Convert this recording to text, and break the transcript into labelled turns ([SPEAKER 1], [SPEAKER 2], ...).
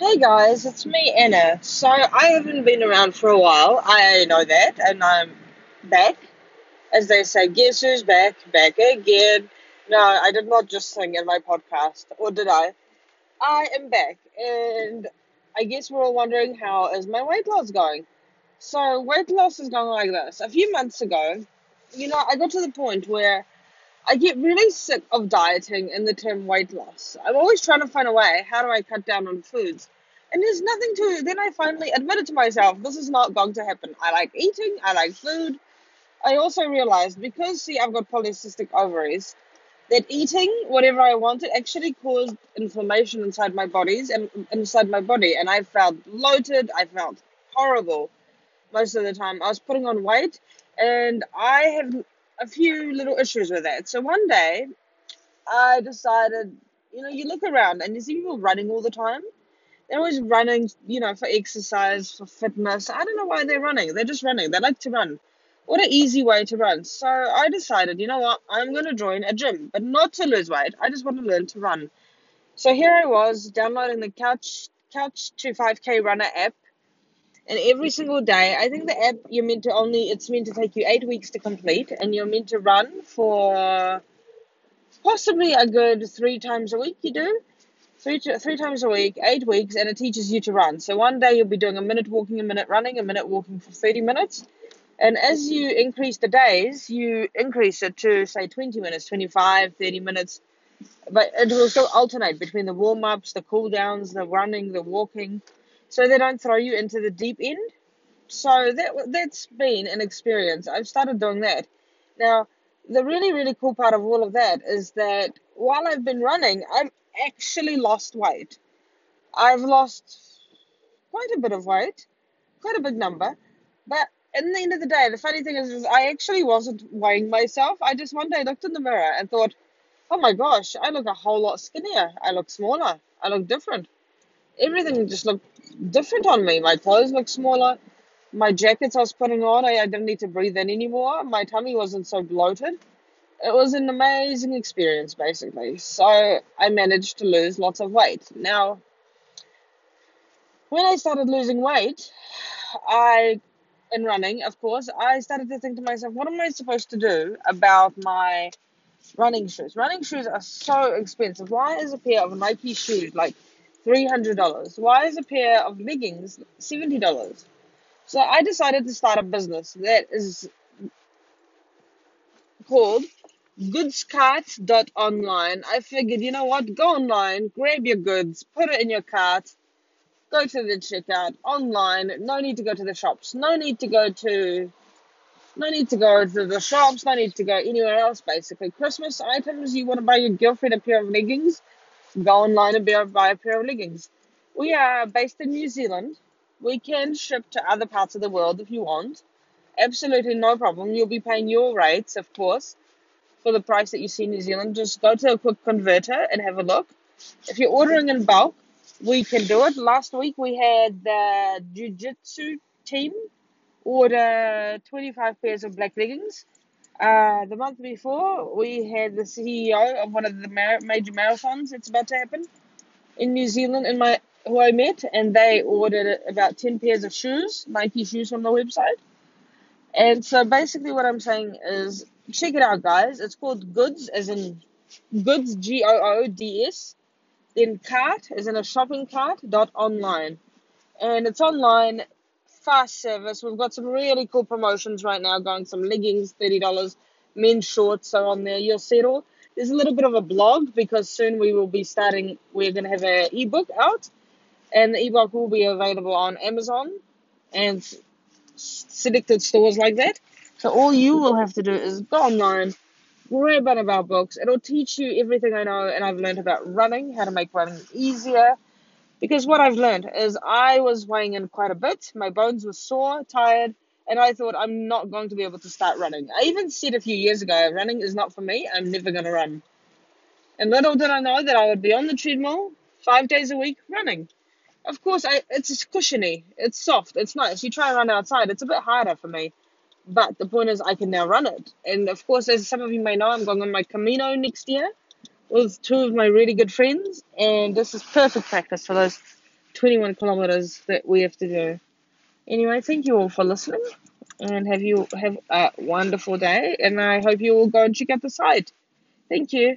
[SPEAKER 1] Hey guys, it's me, Anna. So I haven't been around for a while. I know that, and I'm back. As they say, guess who's back? Back again. No, I did not just sing in my podcast, or did I? I am back, and I guess we're all wondering how is my weight loss going? So weight loss is going like this. A few months ago, you know, I got to the point where I get really sick of dieting and the term weight loss. I'm always trying to find a way. How do I cut down on foods? And there's nothing to. Then I finally admitted to myself, this is not going to happen. I like eating. I like food. I also realized because see, I've got polycystic ovaries, that eating whatever I wanted actually caused inflammation inside my bodies and inside my body, and I felt bloated. I felt horrible most of the time. I was putting on weight, and I have a few little issues with that. So one day, I decided, you know, you look around and you see people running all the time. They're always running, you know, for exercise, for fitness. I don't know why they're running. They're just running. They like to run. What an easy way to run. So I decided, you know what, I'm going to join a gym, but not to lose weight. I just want to learn to run. So here I was downloading the Couch Couch to 5K Runner app and every single day, I think the app you're meant to only it's meant to take you eight weeks to complete, and you're meant to run for possibly a good three times a week. You do three to, three times a week, eight weeks, and it teaches you to run. So one day you'll be doing a minute walking, a minute running, a minute walking for thirty minutes. And as you increase the days, you increase it to say 20 minutes, 25, 30 minutes. But it will still alternate between the warm ups, the cool downs, the running, the walking so they don't throw you into the deep end. So that that's been an experience. I've started doing that. Now, the really really cool part of all of that is that while I've been running, I've actually lost weight. I've lost quite a bit of weight, quite a big number, but in the end of the day, the funny thing is, is I actually wasn't weighing myself. I just one day looked in the mirror and thought, oh my gosh, I look a whole lot skinnier. I look smaller. I look different everything just looked different on me. My clothes looked smaller. My jackets I was putting on, I, I didn't need to breathe in anymore. My tummy wasn't so bloated. It was an amazing experience, basically. So I managed to lose lots of weight. Now, when I started losing weight, I, in running, of course, I started to think to myself, what am I supposed to do about my running shoes? Running shoes are so expensive. Why is a pair of Nike shoes like $300. Why is a pair of leggings $70? So I decided to start a business that is called goodscart.online. I figured, you know what, go online, grab your goods, put it in your cart, go to the checkout online. No need to go to the shops. No need to go to no need to go to the shops, no need to go anywhere else basically. Christmas items, you want to buy your girlfriend a pair of leggings, go online and buy a pair of leggings. We are based in New Zealand. We can ship to other parts of the world if you want. Absolutely no problem. You'll be paying your rates, of course, for the price that you see in New Zealand. Just go to a quick converter and have a look. If you're ordering in bulk, we can do it. Last week we had the Jiu Jitsu team order 25 pairs of black leggings uh, the month before, we had the CEO of one of the mar- major marathons that's about to happen in New Zealand, my who I met, and they ordered about ten pairs of shoes, Nike shoes from the website. And so basically, what I'm saying is, check it out, guys. It's called Goods, as in Goods, G O O D S. Then cart, as in a shopping cart. Dot online, and it's online fast service. We've got some really cool promotions right now going. Some leggings, $30. Men's shorts are on there. You'll see it all. There's a little bit of a blog because soon we will be starting, we're going to have an ebook out. And the ebook will be available on Amazon and selected stores like that. So all you will have to do is go online, grab one of our books. It'll teach you everything I know and I've learned about running, how to make running easier, because what I've learned is I was weighing in quite a bit. My bones were sore, tired, and I thought I'm not going to be able to start running. I even said a few years ago, running is not for me. I'm never going to run. And little did I know that I would be on the treadmill five days a week running. Of course, I, it's cushiony, it's soft, it's nice. You try and run outside, it's a bit harder for me. But the point is, I can now run it. And of course, as some of you may know, I'm going on my Camino next year with two of my really good friends, and this is perfect practice for those 21 kilometers that we have to do. Anyway, thank you all for listening and have you have a wonderful day and I hope you will go and check out the site. Thank you.